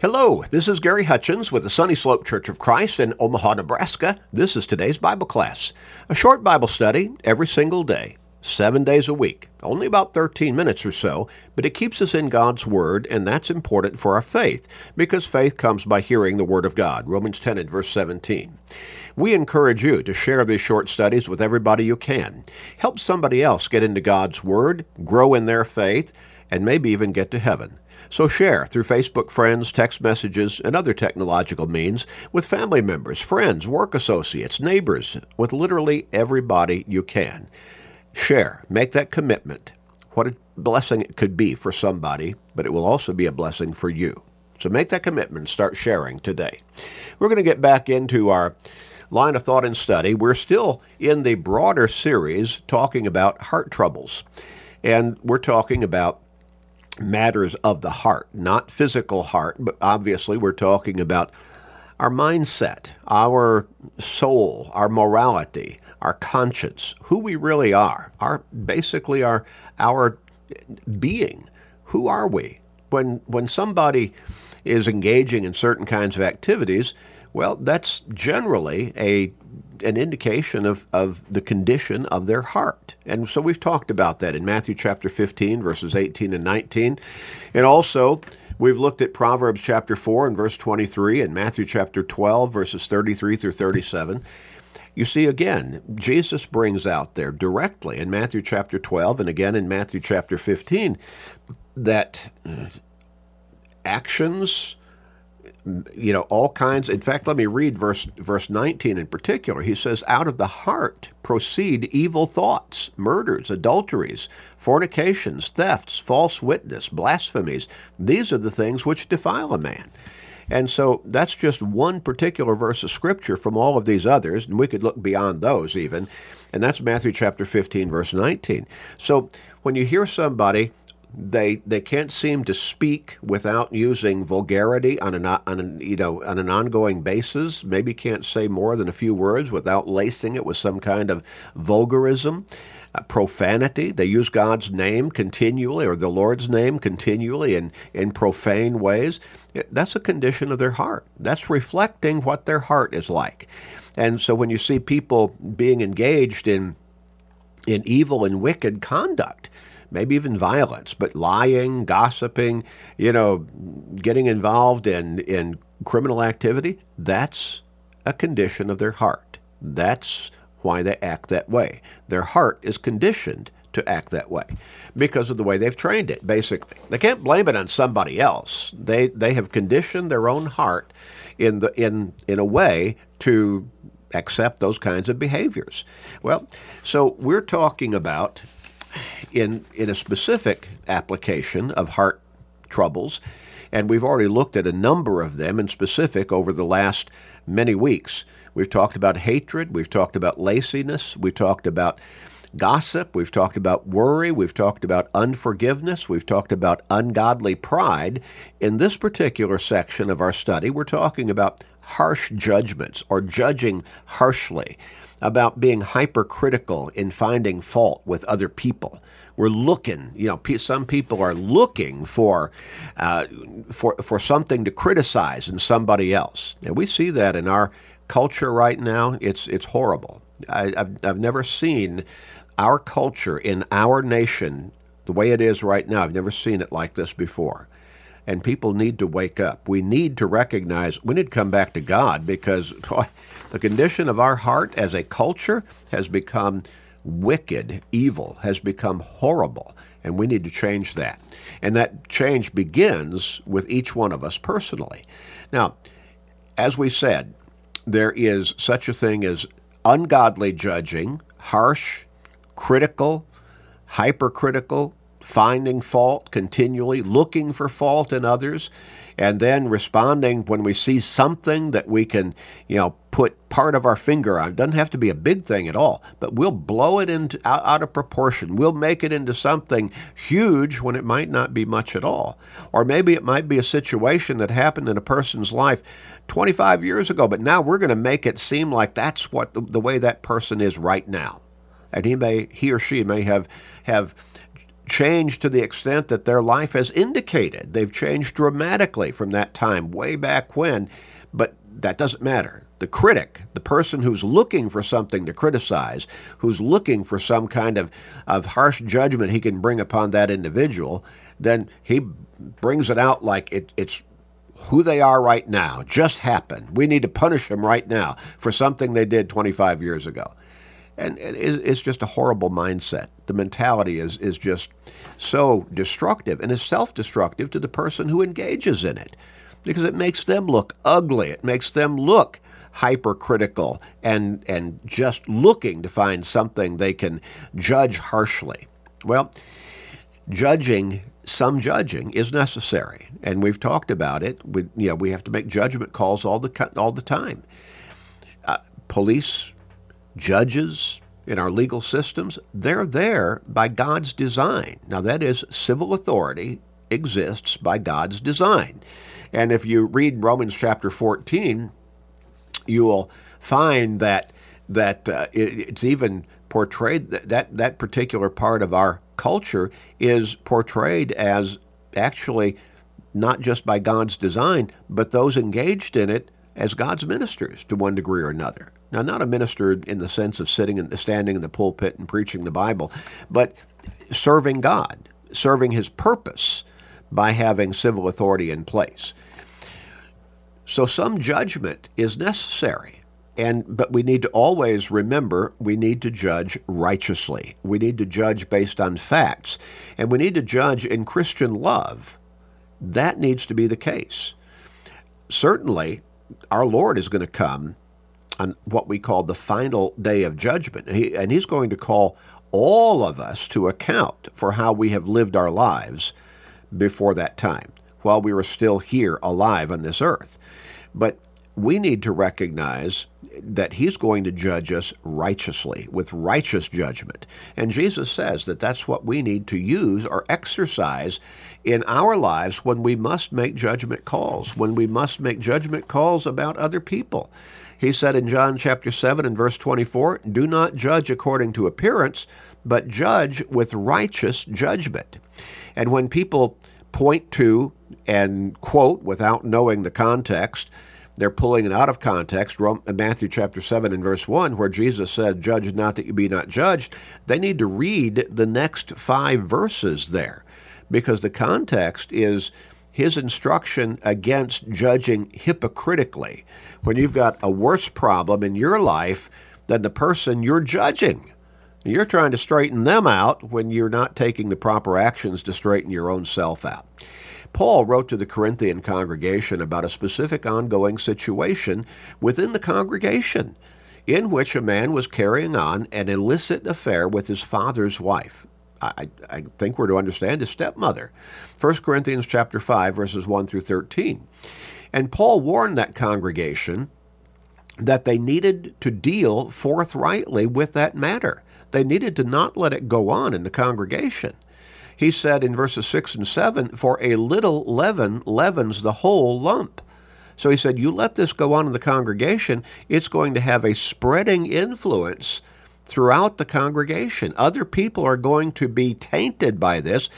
Hello, this is Gary Hutchins with the Sunny Slope Church of Christ in Omaha, Nebraska. This is today's Bible class, a short Bible study every single day, seven days a week, only about 13 minutes or so, but it keeps us in God's Word, and that's important for our faith, because faith comes by hearing the Word of God. Romans 10 and verse 17. We encourage you to share these short studies with everybody you can. Help somebody else get into God's Word, grow in their faith, and maybe even get to heaven. So share through Facebook friends, text messages, and other technological means with family members, friends, work associates, neighbors, with literally everybody you can. Share, make that commitment. What a blessing it could be for somebody, but it will also be a blessing for you. So make that commitment and start sharing today. We're going to get back into our line of thought and study. We're still in the broader series talking about heart troubles. And we're talking about matters of the heart, not physical heart, but obviously we're talking about our mindset, our soul, our morality, our conscience, who we really are, our basically our our being. Who are we? When when somebody is engaging in certain kinds of activities, well, that's generally a an indication of, of the condition of their heart. And so we've talked about that in Matthew chapter 15, verses 18 and 19. And also, we've looked at Proverbs chapter 4 and verse 23 and Matthew chapter 12, verses 33 through 37. You see, again, Jesus brings out there directly in Matthew chapter 12 and again in Matthew chapter 15 that uh, actions, you know, all kinds. In fact, let me read verse verse 19 in particular. He says, "Out of the heart proceed evil thoughts, murders, adulteries, fornications, thefts, false witness, blasphemies. These are the things which defile a man." And so that's just one particular verse of scripture from all of these others, and we could look beyond those even. And that's Matthew chapter 15 verse 19. So when you hear somebody they they can't seem to speak without using vulgarity on an on an, you know on an ongoing basis. Maybe can't say more than a few words without lacing it with some kind of vulgarism, uh, profanity. They use God's name continually or the Lord's name continually in in profane ways. That's a condition of their heart. That's reflecting what their heart is like. And so when you see people being engaged in in evil and wicked conduct, maybe even violence, but lying, gossiping, you know, getting involved in, in criminal activity, that's a condition of their heart. That's why they act that way. Their heart is conditioned to act that way because of the way they've trained it, basically. They can't blame it on somebody else. They, they have conditioned their own heart in, the, in, in a way to accept those kinds of behaviors. Well, so we're talking about in, in a specific application of heart troubles, and we've already looked at a number of them in specific over the last many weeks. We've talked about hatred, we've talked about laziness, we've talked about gossip, we've talked about worry, we've talked about unforgiveness, we've talked about ungodly pride. In this particular section of our study, we're talking about harsh judgments or judging harshly about being hypercritical in finding fault with other people. We're looking, you know, some people are looking for, uh, for, for something to criticize in somebody else. And we see that in our culture right now. It's, it's horrible. I, I've, I've never seen our culture in our nation the way it is right now. I've never seen it like this before and people need to wake up. We need to recognize we need to come back to God because the condition of our heart as a culture has become wicked, evil, has become horrible, and we need to change that. And that change begins with each one of us personally. Now, as we said, there is such a thing as ungodly judging, harsh, critical, hypercritical, finding fault continually, looking for fault in others, and then responding when we see something that we can, you know, put part of our finger on. It doesn't have to be a big thing at all, but we'll blow it into out, out of proportion. We'll make it into something huge when it might not be much at all. Or maybe it might be a situation that happened in a person's life 25 years ago, but now we're going to make it seem like that's what the, the way that person is right now. And he may he or she may have have changed to the extent that their life has indicated. They've changed dramatically from that time, way back when, but that doesn't matter. The critic, the person who's looking for something to criticize, who's looking for some kind of, of harsh judgment he can bring upon that individual, then he brings it out like it, it's who they are right now, just happened. We need to punish them right now for something they did 25 years ago. And it's just a horrible mindset. The mentality is, is just so destructive and is self destructive to the person who engages in it because it makes them look ugly. It makes them look hypercritical and, and just looking to find something they can judge harshly. Well, judging some judging is necessary, and we've talked about it. We, you know, we have to make judgment calls all the all the time. Uh, police, judges in our legal systems, they're there by God's design. Now, that is, civil authority exists by God's design. And if you read Romans chapter 14, you will find that that uh, it, it's even portrayed that, that that particular part of our culture is portrayed as actually not just by God's design, but those engaged in it as God's ministers to one degree or another. Now, not a minister in the sense of sitting and standing in the pulpit and preaching the Bible, but serving God, serving His purpose by having civil authority in place. So, some judgment is necessary. And but we need to always remember we need to judge righteously. We need to judge based on facts, and we need to judge in Christian love. That needs to be the case. Certainly, our Lord is going to come on what we call the final day of judgment, and He's going to call all of us to account for how we have lived our lives before that time, while we were still here alive on this earth. But we need to recognize that he's going to judge us righteously with righteous judgment. And Jesus says that that's what we need to use or exercise in our lives when we must make judgment calls, when we must make judgment calls about other people. He said in John chapter 7 and verse 24, Do not judge according to appearance, but judge with righteous judgment. And when people point to and quote without knowing the context, they're pulling it out of context. Matthew chapter 7 and verse 1, where Jesus said, Judge not that you be not judged, they need to read the next five verses there because the context is his instruction against judging hypocritically. When you've got a worse problem in your life than the person you're judging, you're trying to straighten them out when you're not taking the proper actions to straighten your own self out. Paul wrote to the Corinthian congregation about a specific ongoing situation within the congregation in which a man was carrying on an illicit affair with his father's wife. I, I think we're to understand his stepmother. 1 Corinthians chapter 5, verses 1 through 13. And Paul warned that congregation that they needed to deal forthrightly with that matter. They needed to not let it go on in the congregation. He said in verses 6 and 7, For a little leaven leavens the whole lump. So he said, You let this go on in the congregation, it's going to have a spreading influence throughout the congregation. Other people are going to be tainted by this,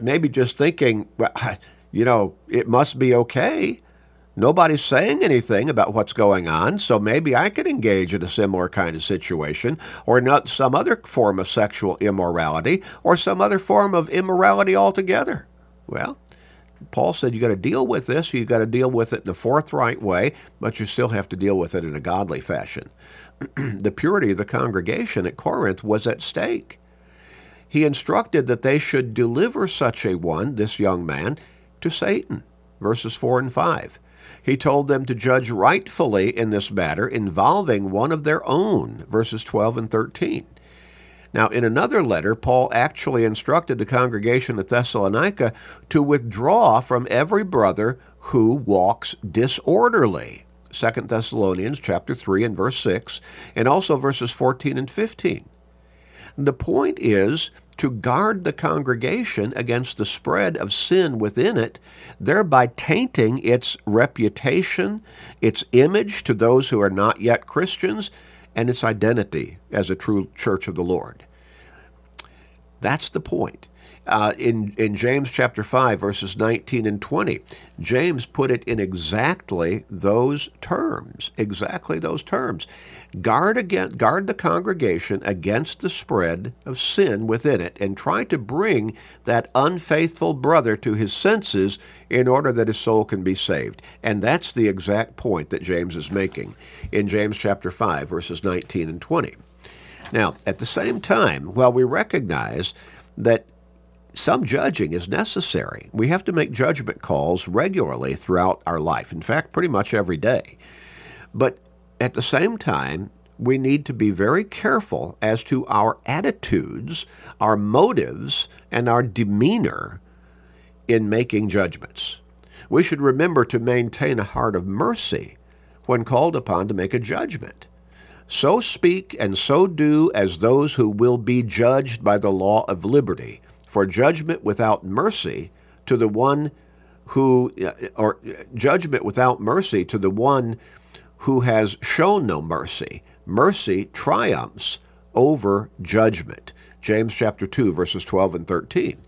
maybe just thinking, well, you know, it must be okay. Nobody's saying anything about what's going on, so maybe I could engage in a similar kind of situation, or not some other form of sexual immorality, or some other form of immorality altogether. Well, Paul said you got to deal with this, you got to deal with it in a forthright way, but you still have to deal with it in a godly fashion. the purity of the congregation at Corinth was at stake. He instructed that they should deliver such a one, this young man, to Satan. Verses 4 and 5. He told them to judge rightfully in this matter involving one of their own, verses 12 and 13. Now, in another letter, Paul actually instructed the congregation at Thessalonica to withdraw from every brother who walks disorderly. 2 Thessalonians chapter 3 and verse 6, and also verses 14 and 15. The point is to guard the congregation against the spread of sin within it, thereby tainting its reputation, its image to those who are not yet Christians, and its identity as a true church of the Lord. That's the point. uh, in, in James chapter 5, verses 19 and 20. James put it in exactly those terms, exactly those terms. Guard, against, guard the congregation against the spread of sin within it, and try to bring that unfaithful brother to his senses in order that his soul can be saved. And that's the exact point that James is making in James chapter 5, verses 19 and 20. Now, at the same time, while we recognize that some judging is necessary. We have to make judgment calls regularly throughout our life. In fact, pretty much every day. But at the same time, we need to be very careful as to our attitudes, our motives, and our demeanor in making judgments. We should remember to maintain a heart of mercy when called upon to make a judgment. So speak and so do as those who will be judged by the law of liberty for judgment without mercy to the one who, uh, or judgment without mercy to the one who has shown no mercy. Mercy triumphs over judgment. James chapter 2, verses 12 and 13.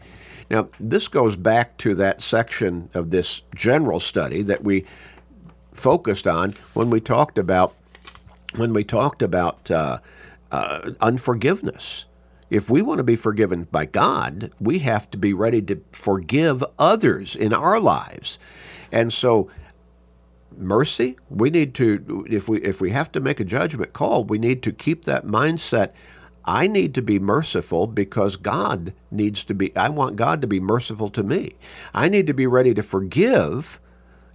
Now, this goes back to that section of this general study that we focused on when we talked about when we talked about uh, uh, unforgiveness if we want to be forgiven by God, we have to be ready to forgive others in our lives. And so mercy, we need to if we if we have to make a judgment call, we need to keep that mindset I need to be merciful because God needs to be I want God to be merciful to me. I need to be ready to forgive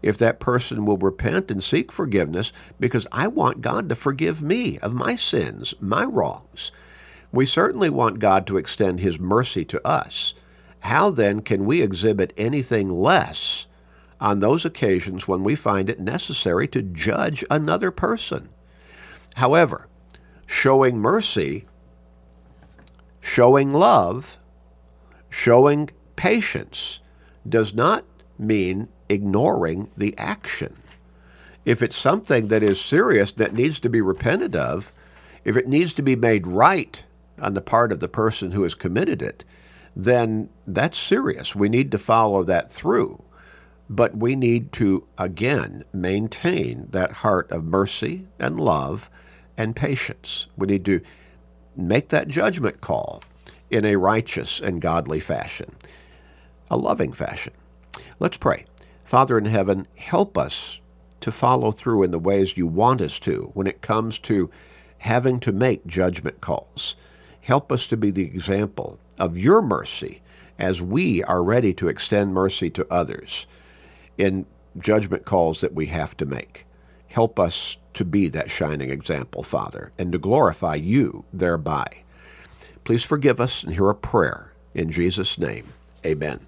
if that person will repent and seek forgiveness because I want God to forgive me of my sins, my wrongs. We certainly want God to extend His mercy to us. How then can we exhibit anything less on those occasions when we find it necessary to judge another person? However, showing mercy, showing love, showing patience does not mean ignoring the action. If it's something that is serious that needs to be repented of, if it needs to be made right on the part of the person who has committed it, then that's serious. We need to follow that through. But we need to, again, maintain that heart of mercy and love and patience. We need to make that judgment call in a righteous and godly fashion, a loving fashion. Let's pray. Father in heaven, help us to follow through in the ways you want us to when it comes to having to make judgment calls. Help us to be the example of your mercy as we are ready to extend mercy to others in judgment calls that we have to make. Help us to be that shining example, Father, and to glorify you thereby. Please forgive us and hear a prayer. In Jesus' name, amen.